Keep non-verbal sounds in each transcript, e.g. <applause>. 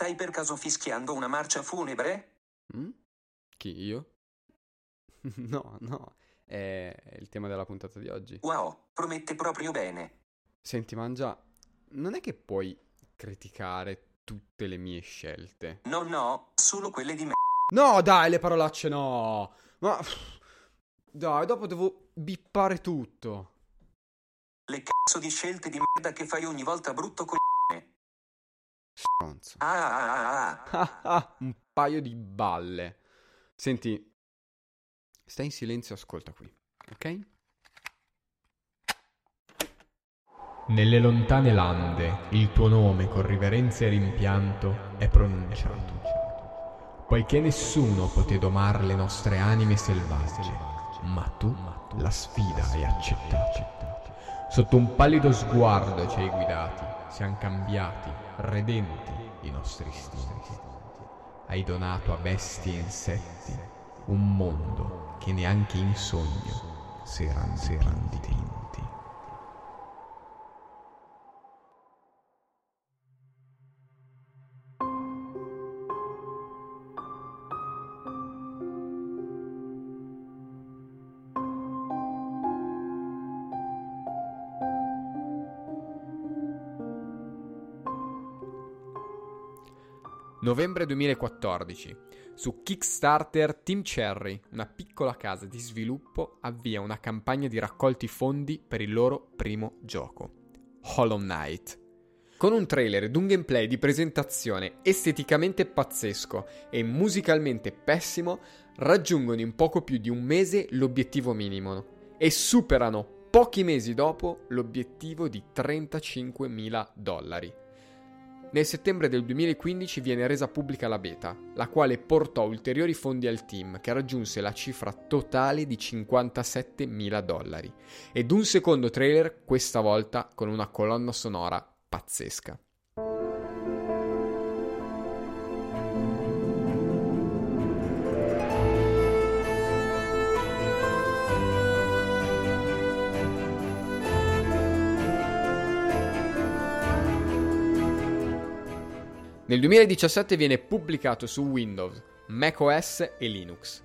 Stai per caso fischiando una marcia funebre? Mm? Chi, io? <laughs> no, no, è il tema della puntata di oggi. Wow, promette proprio bene. Senti, Mangia, non è che puoi criticare tutte le mie scelte. No, no, solo quelle di me. No, dai, le parolacce no. Ma dai, dopo devo bippare tutto. Le cazzo di scelte di merda che fai ogni volta brutto coglione. Stronzo. Ah, ah, ah, ah. <laughs> Ah, ah, un paio di balle. Senti, stai in silenzio e ascolta qui, ok? Nelle lontane lande il tuo nome con riverenza e rimpianto è pronunciato, poiché nessuno poté domar le nostre anime selvagge, ma tu la sfida hai accettata. Sotto un pallido sguardo ci hai guidati, siamo cambiati, redenti i nostri istinti. Hai donato a bestie e insetti un mondo che neanche in sogno s'eran dipinti. Novembre 2014. Su Kickstarter Team Cherry, una piccola casa di sviluppo, avvia una campagna di raccolti fondi per il loro primo gioco, Hollow Knight. Con un trailer ed un gameplay di presentazione esteticamente pazzesco e musicalmente pessimo, raggiungono in poco più di un mese l'obiettivo minimo e superano pochi mesi dopo l'obiettivo di 35.000 dollari. Nel settembre del 2015 viene resa pubblica la beta, la quale portò ulteriori fondi al team che raggiunse la cifra totale di 57.000 dollari ed un secondo trailer questa volta con una colonna sonora pazzesca. Nel 2017 viene pubblicato su Windows, macOS e Linux.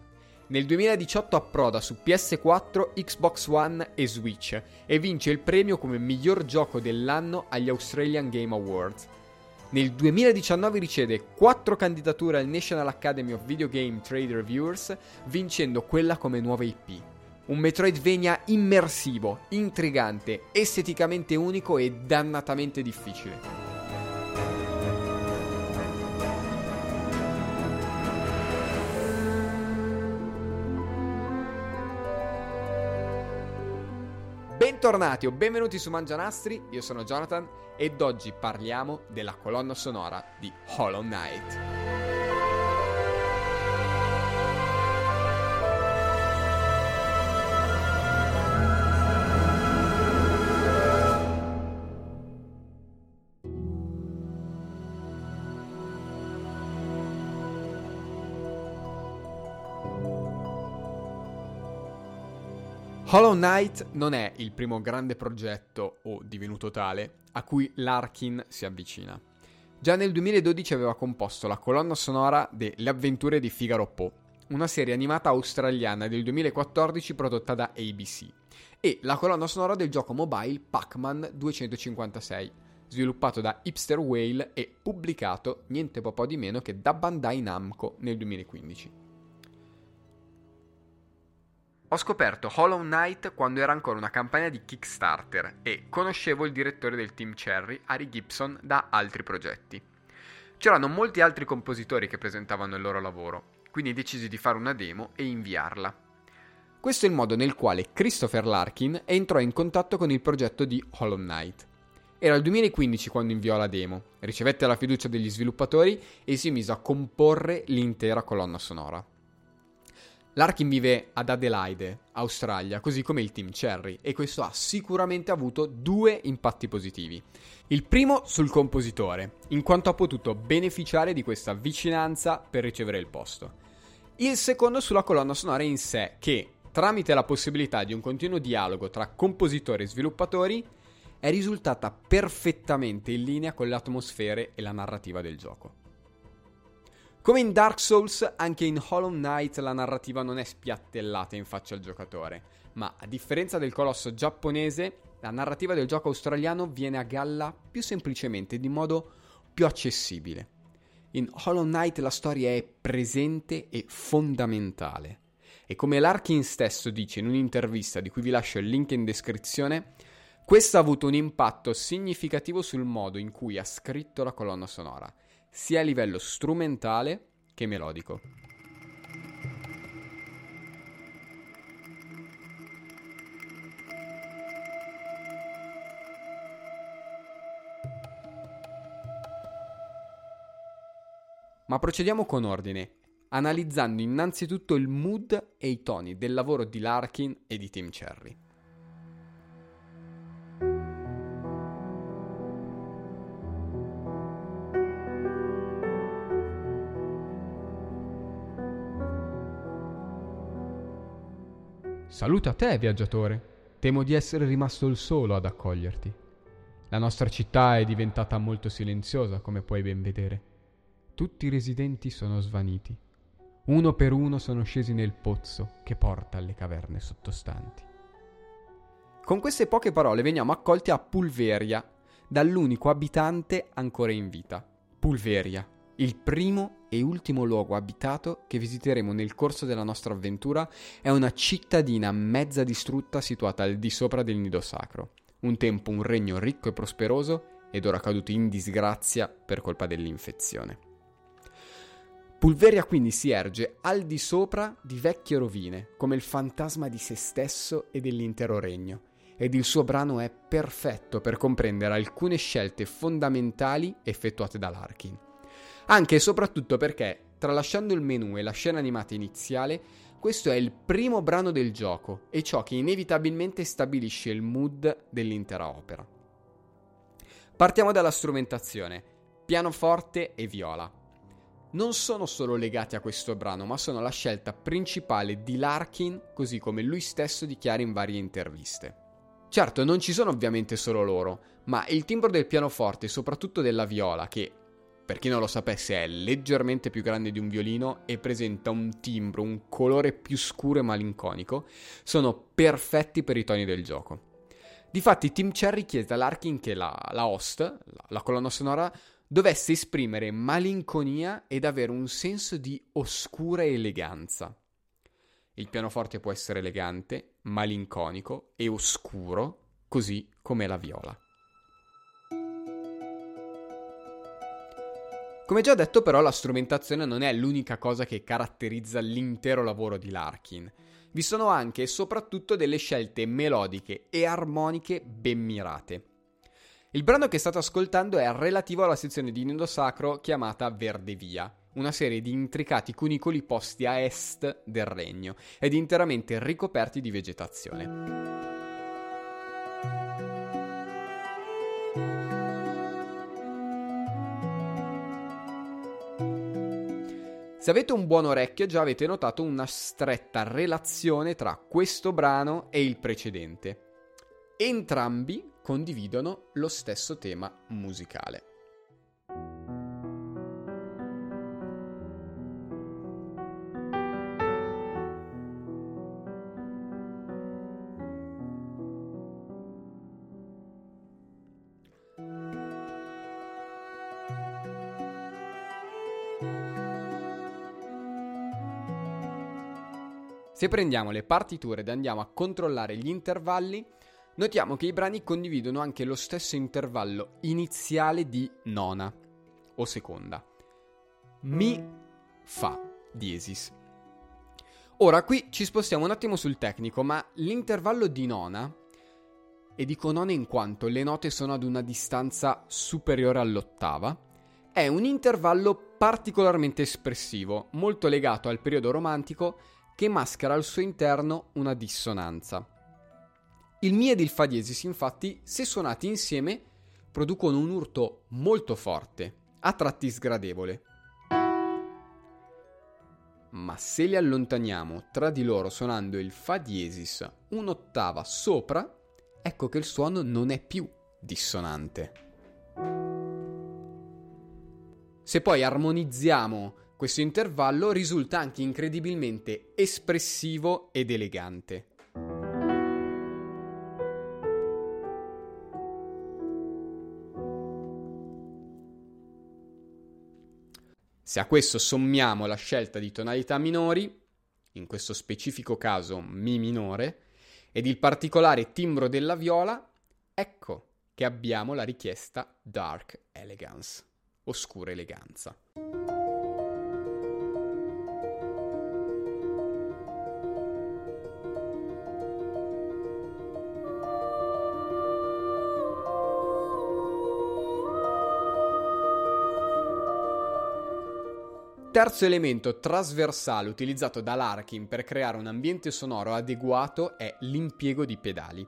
Nel 2018 approda su PS4, Xbox One e Switch e vince il premio come miglior gioco dell'anno agli Australian Game Awards. Nel 2019 riceve 4 candidature al National Academy of Video Game Trade Reviewers, vincendo quella come nuova IP. Un Metroidvania immersivo, intrigante, esteticamente unico e dannatamente difficile. Bentornati o benvenuti su Mangianastri, io sono Jonathan ed oggi parliamo della colonna sonora di Hollow Knight. Hollow Knight non è il primo grande progetto, o divenuto tale, a cui Larkin si avvicina. Già nel 2012 aveva composto la colonna sonora de Le avventure di Figaro Po, una serie animata australiana del 2014 prodotta da ABC, e la colonna sonora del gioco mobile Pac-Man 256, sviluppato da Hipster Whale e pubblicato niente po' di meno che da Bandai Namco nel 2015. Ho scoperto Hollow Knight quando era ancora una campagna di Kickstarter e conoscevo il direttore del team Cherry, Harry Gibson, da altri progetti. C'erano molti altri compositori che presentavano il loro lavoro, quindi decisi di fare una demo e inviarla. Questo è il modo nel quale Christopher Larkin entrò in contatto con il progetto di Hollow Knight. Era il 2015 quando inviò la demo, ricevette la fiducia degli sviluppatori e si mise a comporre l'intera colonna sonora. Larkin vive ad Adelaide, Australia, così come il team Cherry, e questo ha sicuramente avuto due impatti positivi. Il primo sul compositore, in quanto ha potuto beneficiare di questa vicinanza per ricevere il posto. Il secondo sulla colonna sonora in sé, che, tramite la possibilità di un continuo dialogo tra compositori e sviluppatori, è risultata perfettamente in linea con le atmosfere e la narrativa del gioco. Come in Dark Souls, anche in Hollow Knight la narrativa non è spiattellata in faccia al giocatore, ma a differenza del colosso giapponese, la narrativa del gioco australiano viene a galla più semplicemente, di modo più accessibile. In Hollow Knight la storia è presente e fondamentale. E come Larkin stesso dice in un'intervista di cui vi lascio il link in descrizione, questo ha avuto un impatto significativo sul modo in cui ha scritto la colonna sonora, sia a livello strumentale che melodico. Ma procediamo con ordine, analizzando innanzitutto il mood e i toni del lavoro di Larkin e di Tim Cherry. Saluta te, viaggiatore. Temo di essere rimasto il solo ad accoglierti. La nostra città è diventata molto silenziosa, come puoi ben vedere. Tutti i residenti sono svaniti. Uno per uno sono scesi nel pozzo che porta alle caverne sottostanti. Con queste poche parole veniamo accolti a Pulveria, dall'unico abitante ancora in vita. Pulveria, il primo e ultimo luogo abitato che visiteremo nel corso della nostra avventura è una cittadina mezza distrutta situata al di sopra del nido sacro. Un tempo un regno ricco e prosperoso ed ora caduto in disgrazia per colpa dell'infezione. Pulveria quindi si erge al di sopra di vecchie rovine, come il fantasma di se stesso e dell'intero regno, ed il suo brano è perfetto per comprendere alcune scelte fondamentali effettuate da Larkin. Anche e soprattutto perché, tralasciando il menu e la scena animata iniziale, questo è il primo brano del gioco e ciò che inevitabilmente stabilisce il mood dell'intera opera. Partiamo dalla strumentazione, pianoforte e viola. Non sono solo legati a questo brano, ma sono la scelta principale di Larkin, così come lui stesso dichiara in varie interviste. Certo, non ci sono ovviamente solo loro, ma il timbro del pianoforte e soprattutto della viola, che per chi non lo sapesse è leggermente più grande di un violino e presenta un timbro, un colore più scuro e malinconico, sono perfetti per i toni del gioco. Difatti Tim Cherry chiese a Larkin che la, la host, la, la colonna sonora, dovesse esprimere malinconia ed avere un senso di oscura eleganza. Il pianoforte può essere elegante, malinconico e oscuro, così come la viola. Come già detto però la strumentazione non è l'unica cosa che caratterizza l'intero lavoro di Larkin. Vi sono anche e soprattutto delle scelte melodiche e armoniche ben mirate. Il brano che state ascoltando è relativo alla sezione di Nido Sacro chiamata Verde Via, una serie di intricati cunicoli posti a est del regno ed interamente ricoperti di vegetazione. Se avete un buon orecchio già avete notato una stretta relazione tra questo brano e il precedente. Entrambi condividono lo stesso tema musicale. Se prendiamo le partiture ed andiamo a controllare gli intervalli, notiamo che i brani condividono anche lo stesso intervallo iniziale di nona o seconda. Mi, fa, diesis. Ora qui ci spostiamo un attimo sul tecnico, ma l'intervallo di nona, e dico nona in quanto le note sono ad una distanza superiore all'ottava, è un intervallo particolarmente espressivo, molto legato al periodo romantico che maschera al suo interno una dissonanza. Il Mi ed il Fa diesis, infatti, se suonati insieme, producono un urto molto forte, a tratti sgradevole. Ma se li allontaniamo tra di loro suonando il Fa diesis un'ottava sopra, ecco che il suono non è più dissonante. Se poi armonizziamo questo intervallo risulta anche incredibilmente espressivo ed elegante. Se a questo sommiamo la scelta di tonalità minori, in questo specifico caso Mi minore, ed il particolare timbro della viola, ecco che abbiamo la richiesta Dark Elegance, oscura eleganza. Terzo elemento trasversale utilizzato da Larkin per creare un ambiente sonoro adeguato è l'impiego di pedali.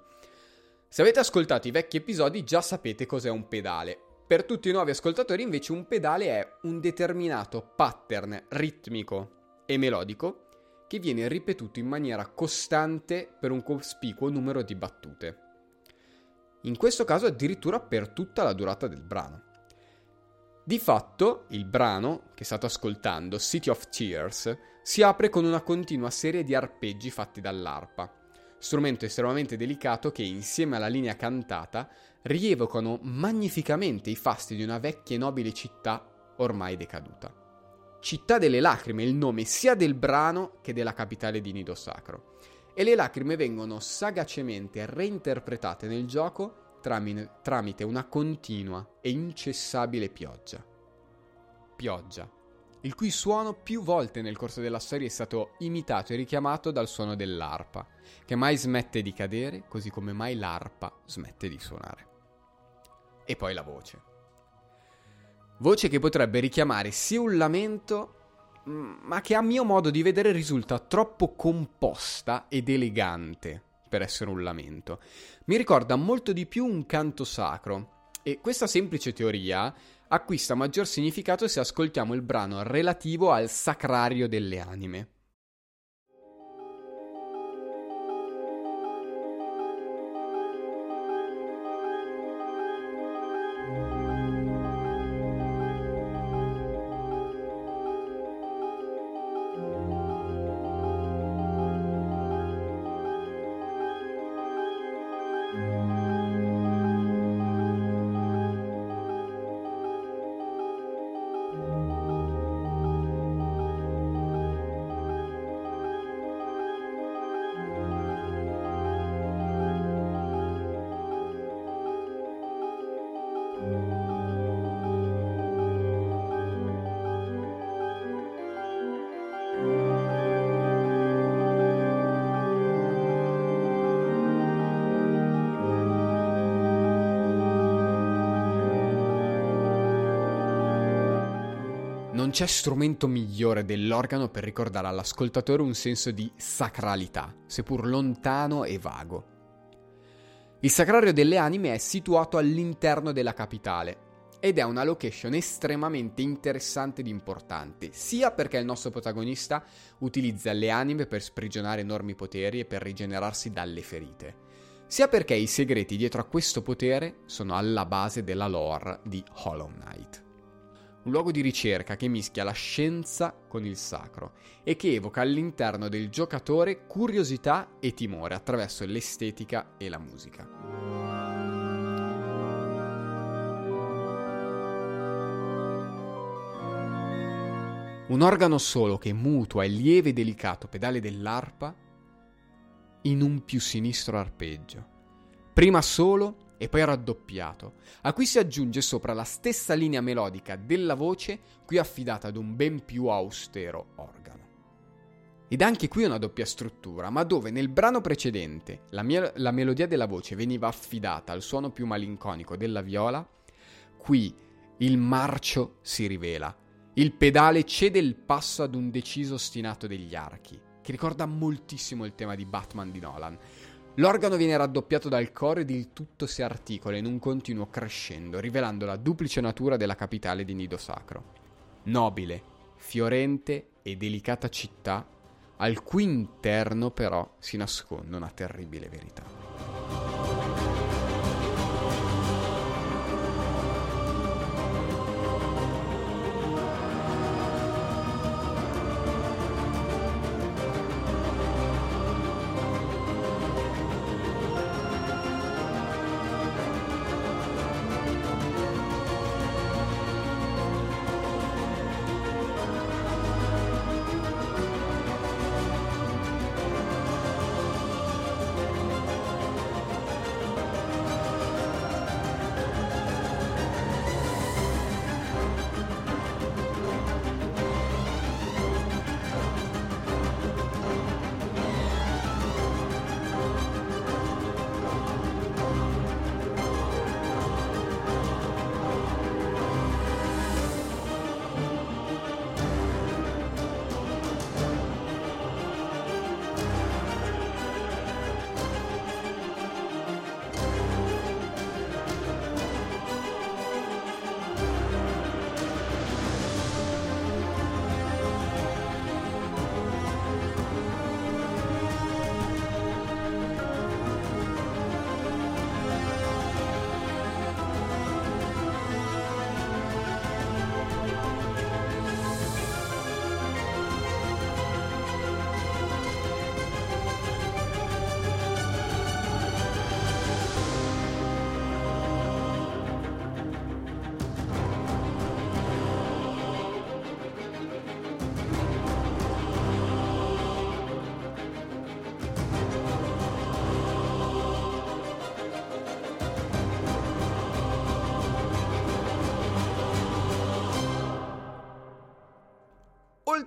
Se avete ascoltato i vecchi episodi già sapete cos'è un pedale. Per tutti i nuovi ascoltatori invece un pedale è un determinato pattern ritmico e melodico che viene ripetuto in maniera costante per un cospicuo numero di battute. In questo caso addirittura per tutta la durata del brano. Di fatto, il brano che state ascoltando, City of Tears, si apre con una continua serie di arpeggi fatti dall'arpa, strumento estremamente delicato che, insieme alla linea cantata, rievocano magnificamente i fasti di una vecchia e nobile città ormai decaduta. Città delle lacrime è il nome sia del brano che della capitale di Nido Sacro, e le lacrime vengono sagacemente reinterpretate nel gioco tramite una continua e incessabile pioggia. Pioggia, il cui suono più volte nel corso della storia è stato imitato e richiamato dal suono dell'arpa, che mai smette di cadere, così come mai l'arpa smette di suonare. E poi la voce. Voce che potrebbe richiamare sia un lamento, ma che a mio modo di vedere risulta troppo composta ed elegante per essere un lamento. Mi ricorda molto di più un canto sacro e questa semplice teoria acquista maggior significato se ascoltiamo il brano relativo al sacrario delle anime. Non c'è strumento migliore dell'organo per ricordare all'ascoltatore un senso di sacralità, seppur lontano e vago. Il Sacrario delle Anime è situato all'interno della capitale ed è una location estremamente interessante ed importante, sia perché il nostro protagonista utilizza le anime per sprigionare enormi poteri e per rigenerarsi dalle ferite, sia perché i segreti dietro a questo potere sono alla base della lore di Hollow Knight un luogo di ricerca che mischia la scienza con il sacro e che evoca all'interno del giocatore curiosità e timore attraverso l'estetica e la musica. Un organo solo che mutua il lieve e delicato pedale dell'arpa in un più sinistro arpeggio. Prima solo e poi raddoppiato, a cui si aggiunge sopra la stessa linea melodica della voce, qui affidata ad un ben più austero organo. Ed anche qui una doppia struttura, ma dove nel brano precedente la, mia, la melodia della voce veniva affidata al suono più malinconico della viola, qui il marcio si rivela. Il pedale cede il passo ad un deciso ostinato degli archi, che ricorda moltissimo il tema di Batman di Nolan, L'organo viene raddoppiato dal coro ed il tutto si articola in un continuo crescendo, rivelando la duplice natura della capitale di Nido Sacro. Nobile, fiorente e delicata città, al cui interno però si nasconde una terribile verità.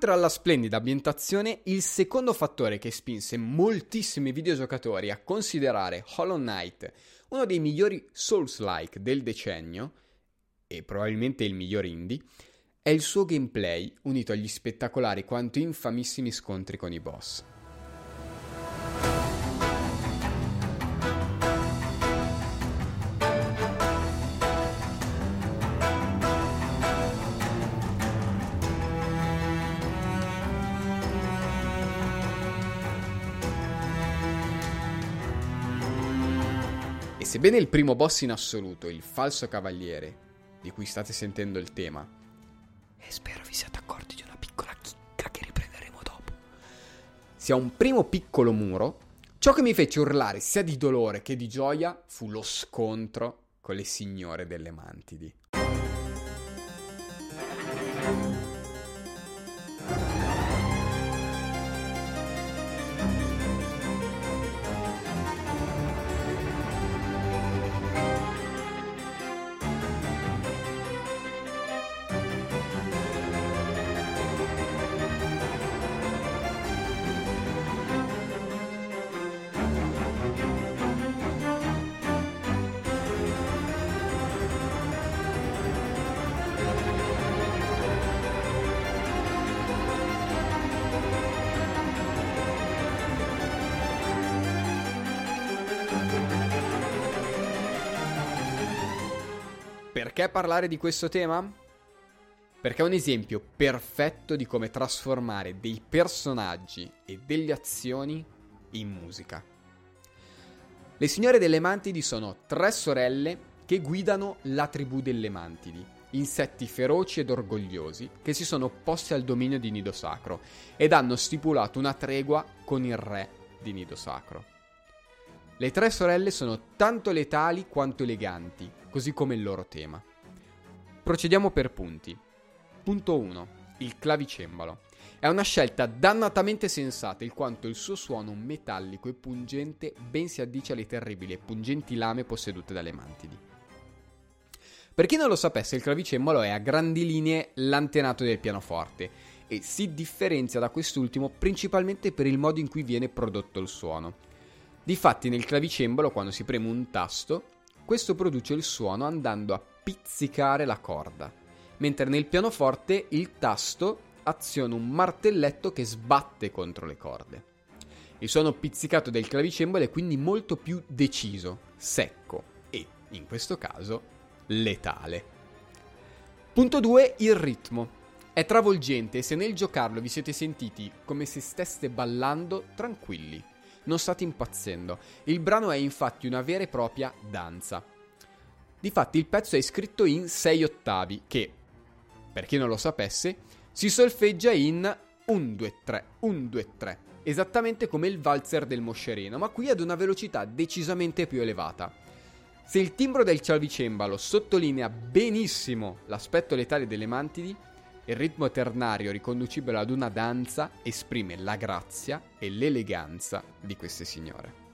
Oltre alla splendida ambientazione, il secondo fattore che spinse moltissimi videogiocatori a considerare Hollow Knight uno dei migliori Souls-like del decennio, e probabilmente il miglior indie, è il suo gameplay unito agli spettacolari quanto infamissimi scontri con i boss. Sebbene il primo boss in assoluto, il falso cavaliere, di cui state sentendo il tema, e spero vi siate accorti di una piccola chicca che riprenderemo dopo, sia un primo piccolo muro, ciò che mi fece urlare sia di dolore che di gioia fu lo scontro con le signore delle mantidi. Perché parlare di questo tema? Perché è un esempio perfetto di come trasformare dei personaggi e delle azioni in musica. Le signore delle Mantidi sono tre sorelle che guidano la tribù delle Mantidi, insetti feroci ed orgogliosi che si sono opposti al dominio di Nido Sacro ed hanno stipulato una tregua con il re di Nido Sacro. Le tre sorelle sono tanto letali quanto eleganti, così come il loro tema. Procediamo per punti. Punto 1. Il clavicembalo. È una scelta dannatamente sensata, in quanto il suo suono metallico e pungente ben si addice alle terribili e pungenti lame possedute dalle mantidi. Per chi non lo sapesse, il clavicembalo è a grandi linee l'antenato del pianoforte e si differenzia da quest'ultimo principalmente per il modo in cui viene prodotto il suono. Difatti nel clavicembalo quando si preme un tasto questo produce il suono andando a pizzicare la corda, mentre nel pianoforte il tasto aziona un martelletto che sbatte contro le corde. Il suono pizzicato del clavicembalo è quindi molto più deciso, secco e, in questo caso, letale. Punto 2. Il ritmo. È travolgente e se nel giocarlo vi siete sentiti come se steste ballando, tranquilli non state impazzendo. Il brano è infatti una vera e propria danza. Difatti il pezzo è scritto in 6 ottavi che, per chi non lo sapesse, si solfeggia in 1 2 3 1 2 3, esattamente come il valzer del moscerino, ma qui ad una velocità decisamente più elevata. Se il timbro del clavicembalo sottolinea benissimo l'aspetto letale delle mantidi, il ritmo ternario riconducibile ad una danza esprime la grazia e l'eleganza di queste signore.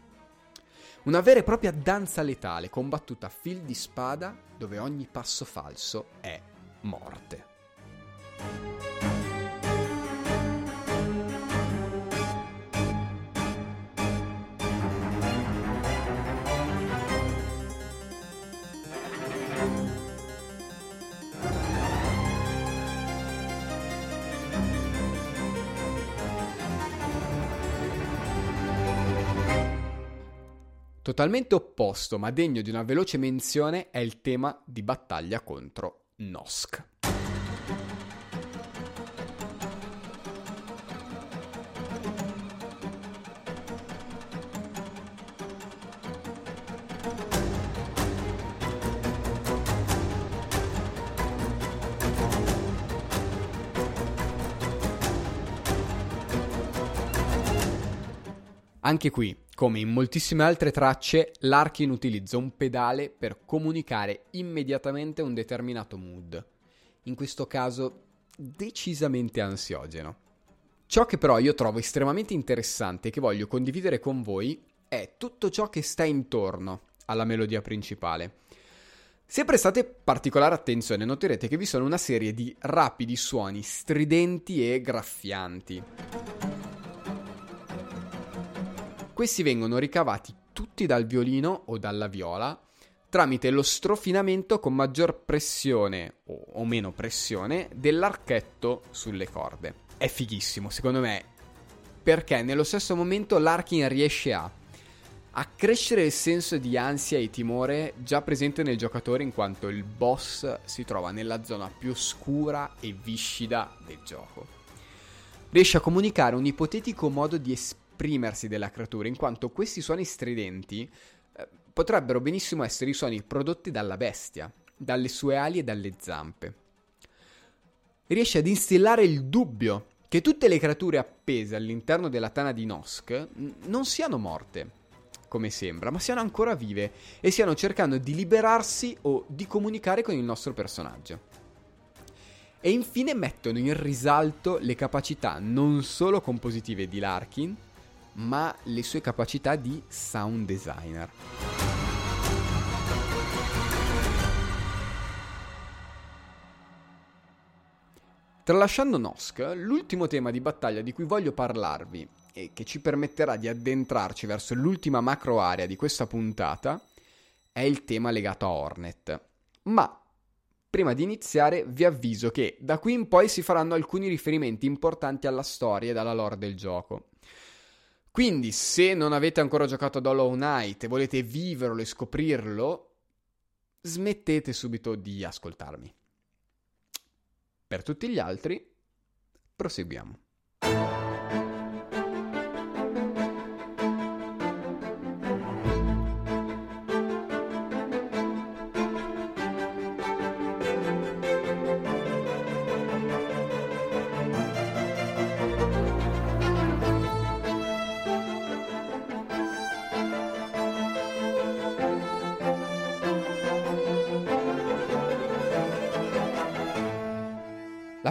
Una vera e propria danza letale combattuta a fil di spada dove ogni passo falso è morte. Totalmente opposto ma degno di una veloce menzione è il tema di battaglia contro Nosk. Anche qui, come in moltissime altre tracce, l'Arkin utilizza un pedale per comunicare immediatamente un determinato mood. In questo caso, decisamente ansiogeno. Ciò che però io trovo estremamente interessante e che voglio condividere con voi è tutto ciò che sta intorno alla melodia principale. Se prestate particolare attenzione noterete che vi sono una serie di rapidi suoni stridenti e graffianti. Questi vengono ricavati tutti dal violino o dalla viola tramite lo strofinamento con maggior pressione o, meno pressione dell'archetto sulle corde. È fighissimo, secondo me, perché nello stesso momento l'Arkin riesce a accrescere il senso di ansia e timore già presente nel giocatore in quanto il boss si trova nella zona più scura e viscida del gioco. Riesce a comunicare un ipotetico modo di esprimersi della creatura in quanto questi suoni stridenti eh, potrebbero benissimo essere i suoni prodotti dalla bestia, dalle sue ali e dalle zampe. Riesce ad instillare il dubbio che tutte le creature appese all'interno della tana di Nosk non siano morte come sembra, ma siano ancora vive e stiano cercando di liberarsi o di comunicare con il nostro personaggio. E infine mettono in risalto le capacità non solo compositive di Larkin, ma le sue capacità di sound designer. Tralasciando Nosk, l'ultimo tema di battaglia di cui voglio parlarvi e che ci permetterà di addentrarci verso l'ultima macro area di questa puntata è il tema legato a Hornet. Ma prima di iniziare vi avviso che da qui in poi si faranno alcuni riferimenti importanti alla storia e alla lore del gioco. Quindi, se non avete ancora giocato ad Hollow Knight e volete viverlo e scoprirlo, smettete subito di ascoltarmi. Per tutti gli altri, proseguiamo.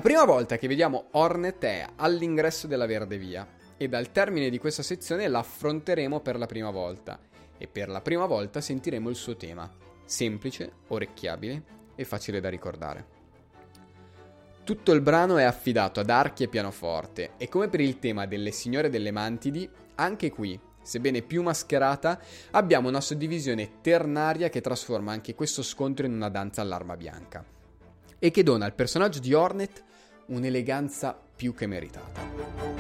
Prima volta che vediamo Hornet è all'ingresso della Verde Via e dal termine di questa sezione la affronteremo per la prima volta e per la prima volta sentiremo il suo tema, semplice, orecchiabile e facile da ricordare. Tutto il brano è affidato ad archi e pianoforte e come per il tema delle signore delle mantidi, anche qui, sebbene più mascherata, abbiamo una suddivisione ternaria che trasforma anche questo scontro in una danza all'arma bianca e che dona al personaggio di Hornet un'eleganza più che meritata.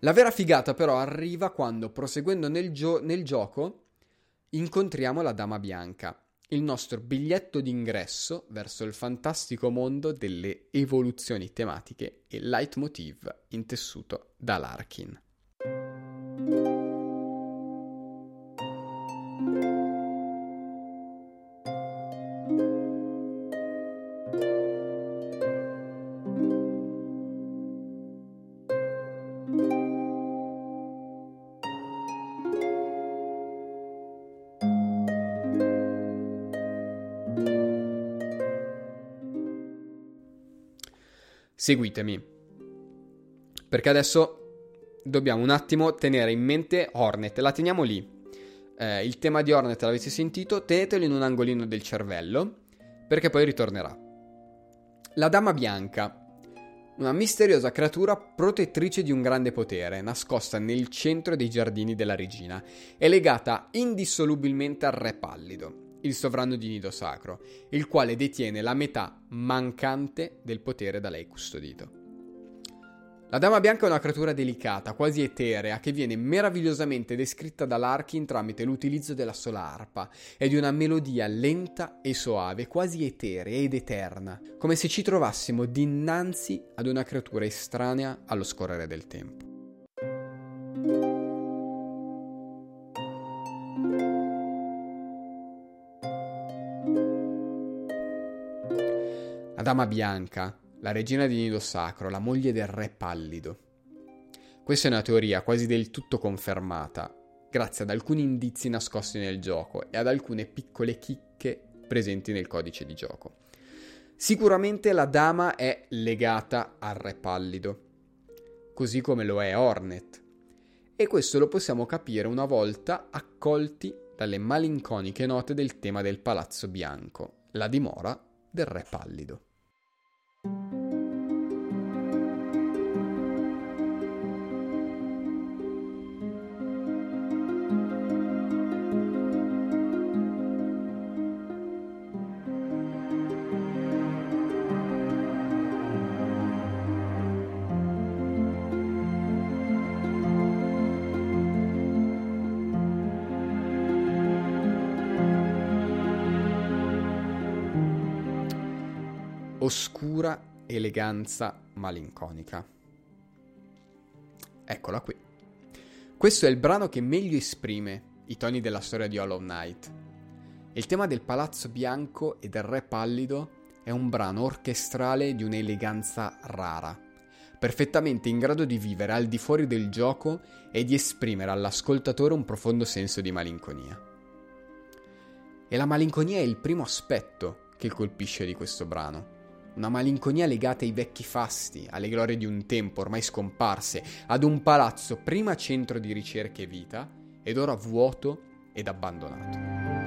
La vera figata però arriva quando, proseguendo nel, gio- nel gioco, incontriamo la Dama Bianca, il nostro biglietto d'ingresso verso il fantastico mondo delle evoluzioni tematiche e leitmotiv intessuto da Larkin. Seguitemi. Perché adesso dobbiamo un attimo tenere in mente Hornet. La teniamo lì. Eh, il tema di Hornet l'avete sentito, tenetelo in un angolino del cervello, perché poi ritornerà. La Dama Bianca. Una misteriosa creatura protettrice di un grande potere, nascosta nel centro dei giardini della regina, è legata indissolubilmente al re pallido il sovrano di Nido Sacro, il quale detiene la metà mancante del potere da lei custodito. La Dama Bianca è una creatura delicata, quasi eterea, che viene meravigliosamente descritta dall'Arkin tramite l'utilizzo della sola arpa e di una melodia lenta e soave, quasi eterea ed eterna, come se ci trovassimo dinanzi ad una creatura estranea allo scorrere del tempo. Dama Bianca, la regina di Nido Sacro, la moglie del re pallido. Questa è una teoria quasi del tutto confermata, grazie ad alcuni indizi nascosti nel gioco e ad alcune piccole chicche presenti nel codice di gioco. Sicuramente la dama è legata al re pallido, così come lo è Hornet. E questo lo possiamo capire una volta accolti dalle malinconiche note del tema del Palazzo Bianco, la dimora del re pallido. Eleganza malinconica. Eccola qui. Questo è il brano che meglio esprime i toni della storia di Hollow Knight. Il tema del palazzo bianco e del re pallido è un brano orchestrale di un'eleganza rara, perfettamente in grado di vivere al di fuori del gioco e di esprimere all'ascoltatore un profondo senso di malinconia. E la malinconia è il primo aspetto che colpisce di questo brano una malinconia legata ai vecchi fasti, alle glorie di un tempo ormai scomparse, ad un palazzo prima centro di ricerca e vita ed ora vuoto ed abbandonato.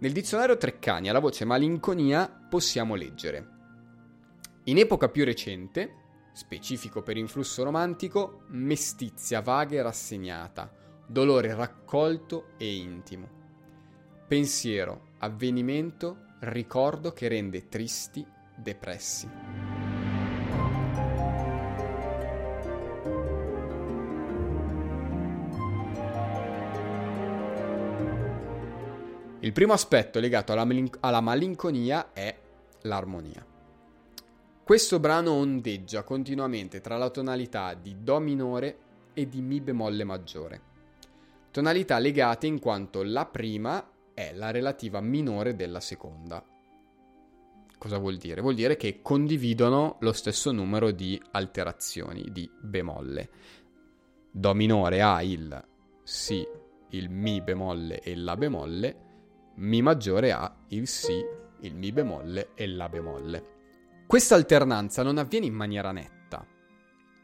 Nel dizionario Treccani alla voce malinconia possiamo leggere in epoca più recente, specifico per influsso romantico, mestizia vaga e rassegnata, dolore raccolto e intimo. Pensiero, avvenimento, ricordo che rende tristi, depressi. Il primo aspetto legato alla, malin- alla malinconia è l'armonia. Questo brano ondeggia continuamente tra la tonalità di Do minore e di Mi bemolle maggiore. Tonalità legate in quanto la prima è la relativa minore della seconda. Cosa vuol dire? Vuol dire che condividono lo stesso numero di alterazioni di bemolle. Do minore ha il Si, il Mi bemolle e la bemolle, mi maggiore ha il Si, il Mi bemolle e La bemolle. Questa alternanza non avviene in maniera netta.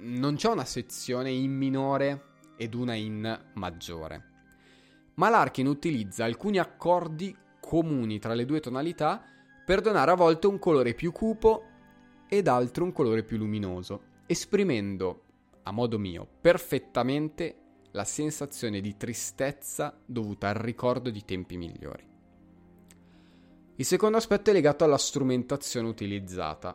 Non c'è una sezione in minore ed una in maggiore. Ma Larkin utilizza alcuni accordi comuni tra le due tonalità per donare a volte un colore più cupo ed altro un colore più luminoso, esprimendo, a modo mio, perfettamente la sensazione di tristezza dovuta al ricordo di tempi migliori. Il secondo aspetto è legato alla strumentazione utilizzata.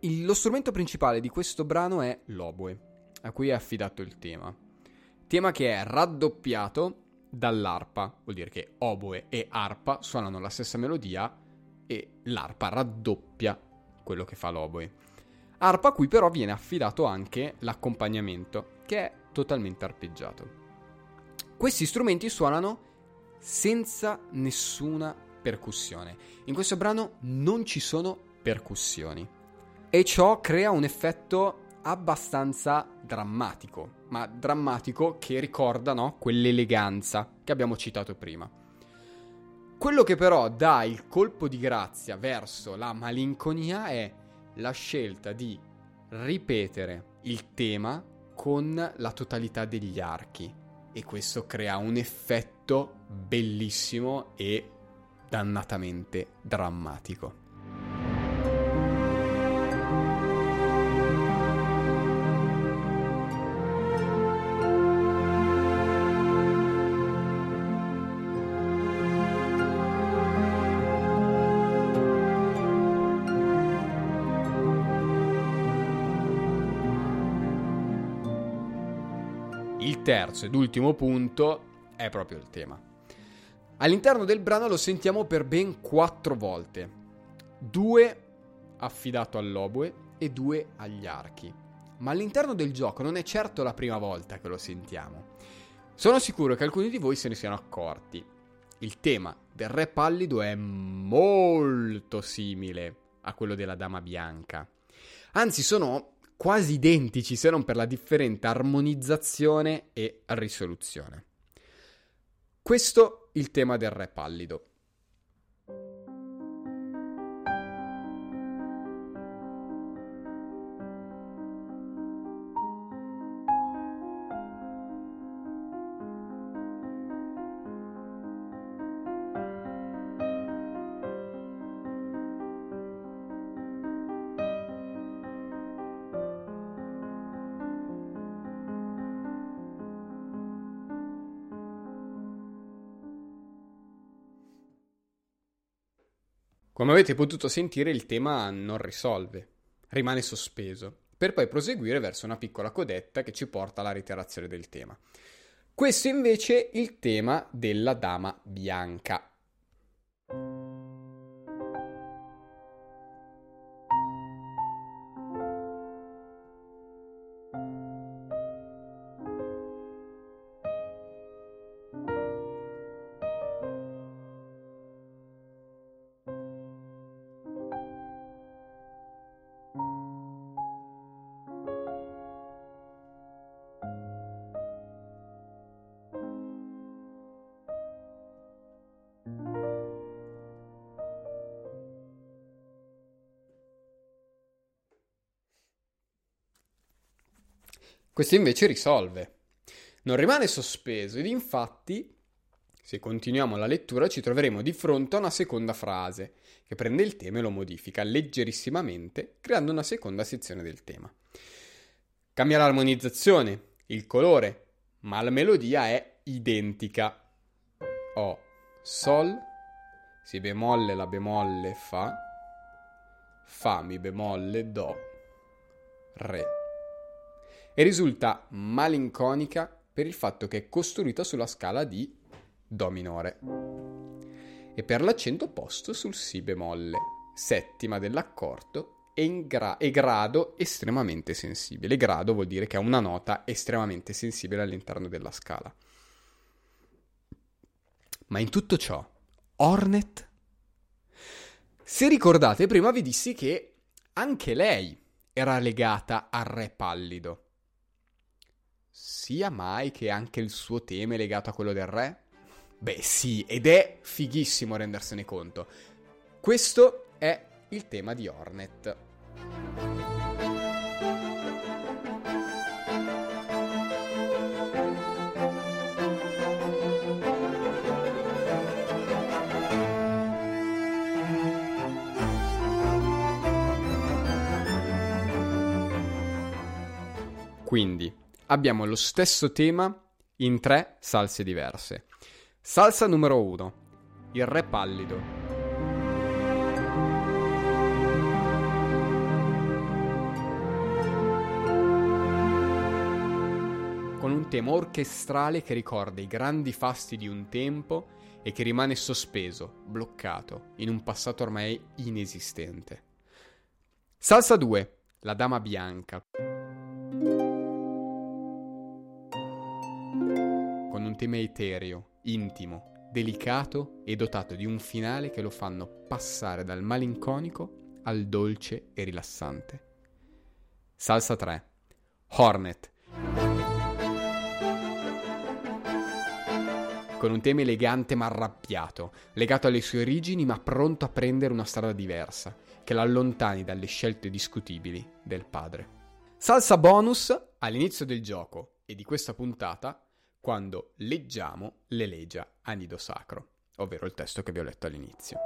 Il, lo strumento principale di questo brano è l'oboe, a cui è affidato il tema. Tema che è raddoppiato dall'arpa, vuol dire che oboe e arpa suonano la stessa melodia e l'arpa raddoppia quello che fa l'oboe. Arpa a cui però viene affidato anche l'accompagnamento, che è totalmente arpeggiato. Questi strumenti suonano senza nessuna percussione. In questo brano non ci sono percussioni e ciò crea un effetto abbastanza drammatico, ma drammatico che ricorda no, quell'eleganza che abbiamo citato prima. Quello che però dà il colpo di grazia verso la malinconia è la scelta di ripetere il tema con la totalità degli archi e questo crea un effetto bellissimo e dannatamente drammatico. Il terzo ed ultimo punto è proprio il tema. All'interno del brano lo sentiamo per ben quattro volte. Due affidato all'oboe e due agli archi. Ma all'interno del gioco non è certo la prima volta che lo sentiamo. Sono sicuro che alcuni di voi se ne siano accorti. Il tema del re pallido è molto simile a quello della dama bianca. Anzi, sono quasi identici se non per la differente armonizzazione e risoluzione. Questo il tema del re pallido. Come avete potuto sentire il tema non risolve, rimane sospeso, per poi proseguire verso una piccola codetta che ci porta alla reiterazione del tema. Questo invece è il tema della dama bianca. Questo invece risolve. Non rimane sospeso ed infatti, se continuiamo la lettura, ci troveremo di fronte a una seconda frase che prende il tema e lo modifica leggerissimamente, creando una seconda sezione del tema. Cambia l'armonizzazione, il colore, ma la melodia è identica. Ho Sol, Si bemolle, La bemolle, Fa, Fa, Mi bemolle, Do, Re e risulta malinconica per il fatto che è costruita sulla scala di Do minore e per l'accento posto sul Si bemolle, settima dell'accordo e, gra- e grado estremamente sensibile. Grado vuol dire che ha una nota estremamente sensibile all'interno della scala. Ma in tutto ciò, Hornet? Se ricordate, prima vi dissi che anche lei era legata al re pallido sia mai che anche il suo tema è legato a quello del re? Beh sì, ed è fighissimo rendersene conto. Questo è il tema di Hornet. Quindi, abbiamo lo stesso tema in tre salse diverse. Salsa numero 1, il re pallido. Con un tema orchestrale che ricorda i grandi fasti di un tempo e che rimane sospeso, bloccato, in un passato ormai inesistente. Salsa 2, la dama bianca. Tema etereo, intimo, delicato e dotato di un finale che lo fanno passare dal malinconico al dolce e rilassante. Salsa 3. Hornet. Con un tema elegante ma arrabbiato, legato alle sue origini ma pronto a prendere una strada diversa, che l'allontani dalle scelte discutibili del padre. Salsa bonus all'inizio del gioco e di questa puntata quando leggiamo l'elegia a nido sacro, ovvero il testo che vi ho letto all'inizio.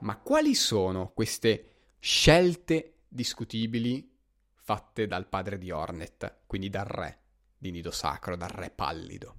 Ma quali sono queste scelte discutibili fatte dal padre di Hornet, quindi dal re? Di nido sacro dal re pallido.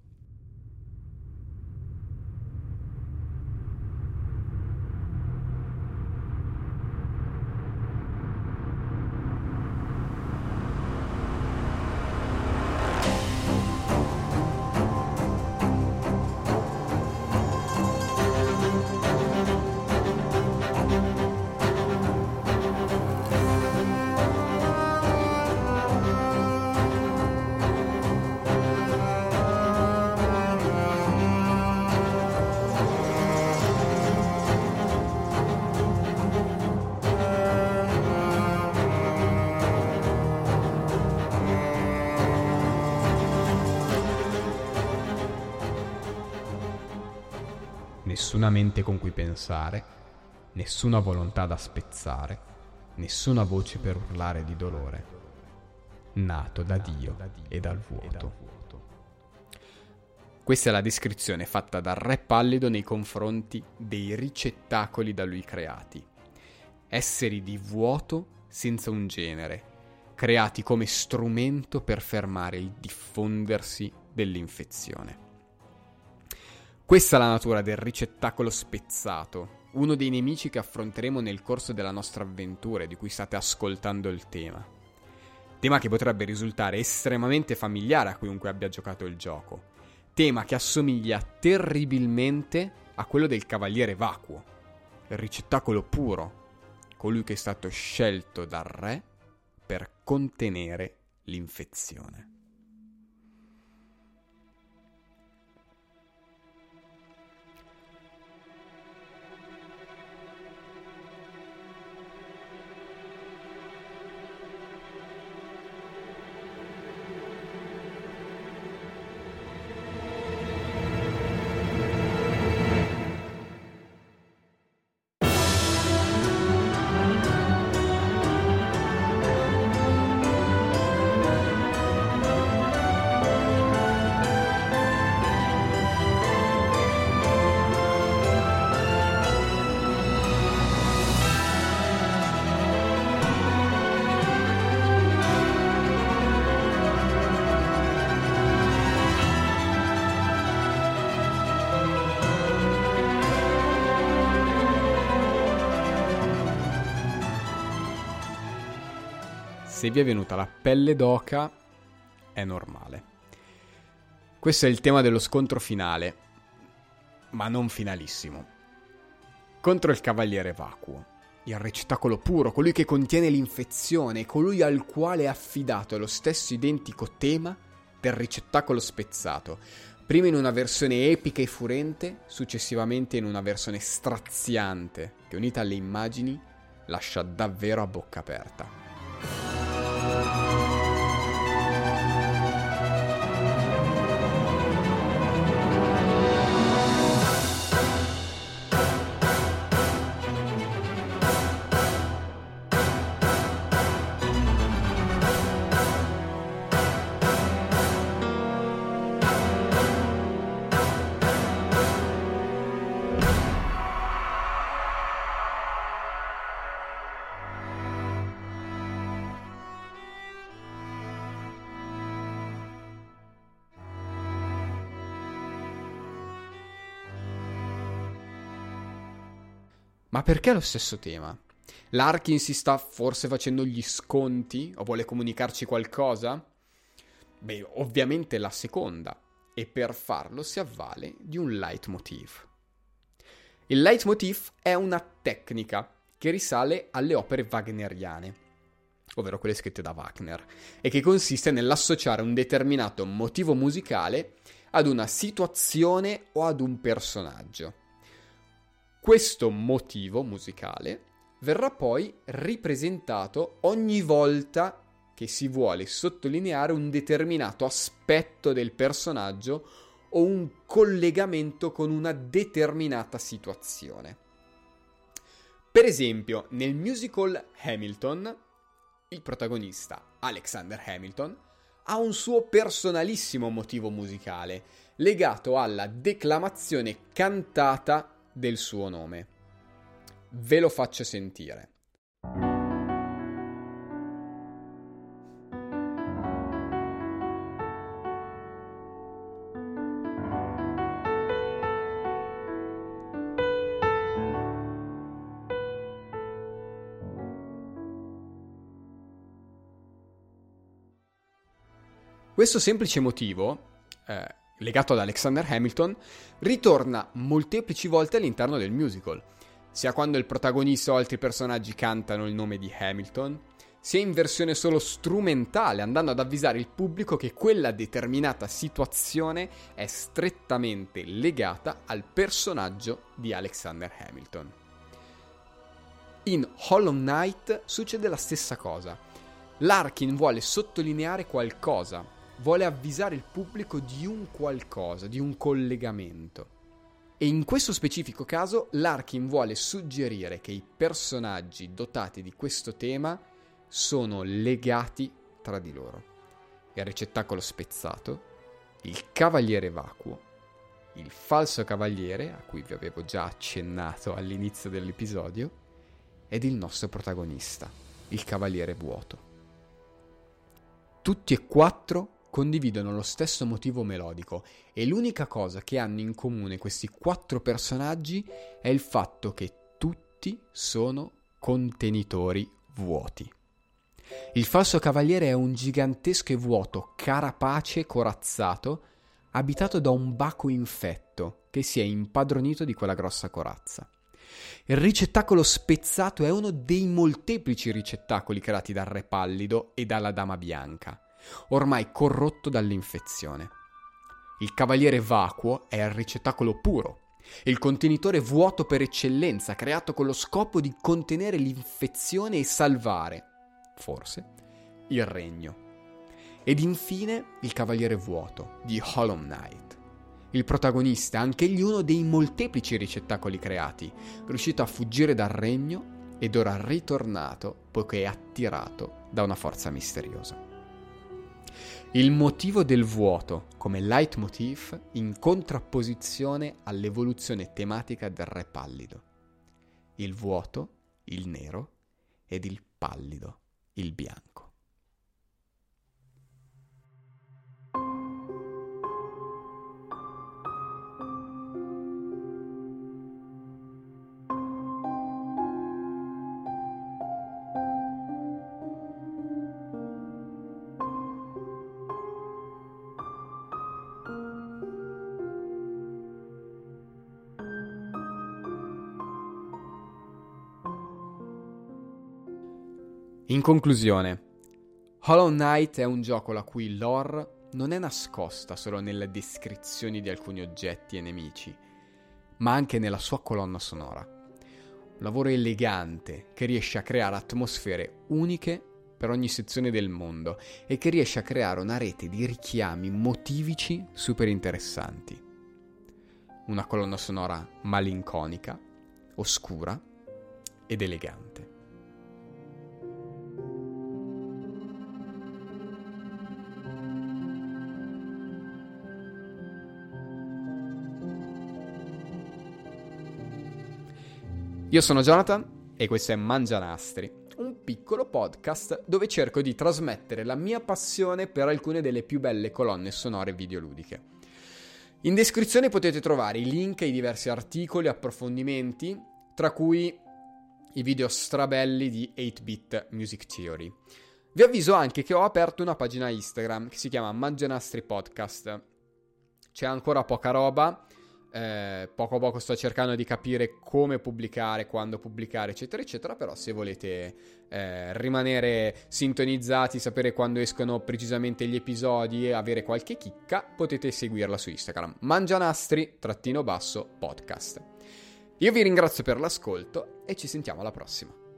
Nessuna mente con cui pensare, nessuna volontà da spezzare, nessuna voce per urlare di dolore, nato da Dio e dal vuoto. Questa è la descrizione fatta dal Re Pallido nei confronti dei ricettacoli da lui creati. Esseri di vuoto senza un genere, creati come strumento per fermare il diffondersi dell'infezione. Questa è la natura del ricettacolo spezzato, uno dei nemici che affronteremo nel corso della nostra avventura e di cui state ascoltando il tema. Tema che potrebbe risultare estremamente familiare a chiunque abbia giocato il gioco tema che assomiglia terribilmente a quello del cavaliere vacuo, il ricettacolo puro, colui che è stato scelto dal re per contenere l'infezione. Vi è venuta la pelle d'oca, è normale. Questo è il tema dello scontro finale, ma non finalissimo. Contro il cavaliere vacuo, il receptacolo puro, colui che contiene l'infezione, colui al quale è affidato lo stesso identico tema del ricettacolo spezzato, prima in una versione epica e furente, successivamente in una versione straziante, che unita alle immagini lascia davvero a bocca aperta. Ma perché lo stesso tema? Larkin si sta forse facendo gli sconti o vuole comunicarci qualcosa? Beh, ovviamente la seconda, e per farlo si avvale di un leitmotiv. Il leitmotiv è una tecnica che risale alle opere wagneriane, ovvero quelle scritte da Wagner, e che consiste nell'associare un determinato motivo musicale ad una situazione o ad un personaggio. Questo motivo musicale verrà poi ripresentato ogni volta che si vuole sottolineare un determinato aspetto del personaggio o un collegamento con una determinata situazione. Per esempio, nel musical Hamilton, il protagonista, Alexander Hamilton, ha un suo personalissimo motivo musicale, legato alla declamazione cantata del suo nome. Ve lo faccio sentire. Questo semplice motivo eh, legato ad Alexander Hamilton, ritorna molteplici volte all'interno del musical, sia quando il protagonista o altri personaggi cantano il nome di Hamilton, sia in versione solo strumentale, andando ad avvisare il pubblico che quella determinata situazione è strettamente legata al personaggio di Alexander Hamilton. In Hollow Knight succede la stessa cosa. Larkin vuole sottolineare qualcosa, vuole avvisare il pubblico di un qualcosa, di un collegamento. E in questo specifico caso Larkin vuole suggerire che i personaggi dotati di questo tema sono legati tra di loro. Il ricettacolo spezzato, il cavaliere vacuo, il falso cavaliere, a cui vi avevo già accennato all'inizio dell'episodio, ed il nostro protagonista, il cavaliere vuoto. Tutti e quattro condividono lo stesso motivo melodico e l'unica cosa che hanno in comune questi quattro personaggi è il fatto che tutti sono contenitori vuoti. Il falso cavaliere è un gigantesco e vuoto carapace corazzato abitato da un baco infetto che si è impadronito di quella grossa corazza. Il ricettacolo spezzato è uno dei molteplici ricettacoli creati dal re pallido e dalla dama bianca ormai corrotto dall'infezione. Il cavaliere vacuo è il ricettacolo puro, il contenitore vuoto per eccellenza, creato con lo scopo di contenere l'infezione e salvare, forse, il regno. Ed infine il cavaliere vuoto di Hollow Knight. Il protagonista, anch'egli uno dei molteplici ricettacoli creati, riuscito a fuggire dal regno ed ora ritornato poiché è attirato da una forza misteriosa. Il motivo del vuoto come leitmotiv in contrapposizione all'evoluzione tematica del re pallido. Il vuoto, il nero, ed il pallido, il bianco. In conclusione, Hollow Knight è un gioco la cui lore non è nascosta solo nelle descrizioni di alcuni oggetti e nemici, ma anche nella sua colonna sonora. Un lavoro elegante che riesce a creare atmosfere uniche per ogni sezione del mondo e che riesce a creare una rete di richiami motivici super interessanti. Una colonna sonora malinconica, oscura ed elegante. Io sono Jonathan e questo è Mangianastri, un piccolo podcast dove cerco di trasmettere la mia passione per alcune delle più belle colonne sonore videoludiche. In descrizione potete trovare i link ai diversi articoli e approfondimenti, tra cui i video strabelli di 8-bit Music Theory. Vi avviso anche che ho aperto una pagina Instagram che si chiama Mangianastri Podcast. C'è ancora poca roba, eh, poco a poco sto cercando di capire come pubblicare, quando pubblicare, eccetera, eccetera. Però, se volete eh, rimanere sintonizzati, sapere quando escono precisamente gli episodi e avere qualche chicca, potete seguirla su Instagram. Mangianastri-basso podcast. Io vi ringrazio per l'ascolto e ci sentiamo alla prossima.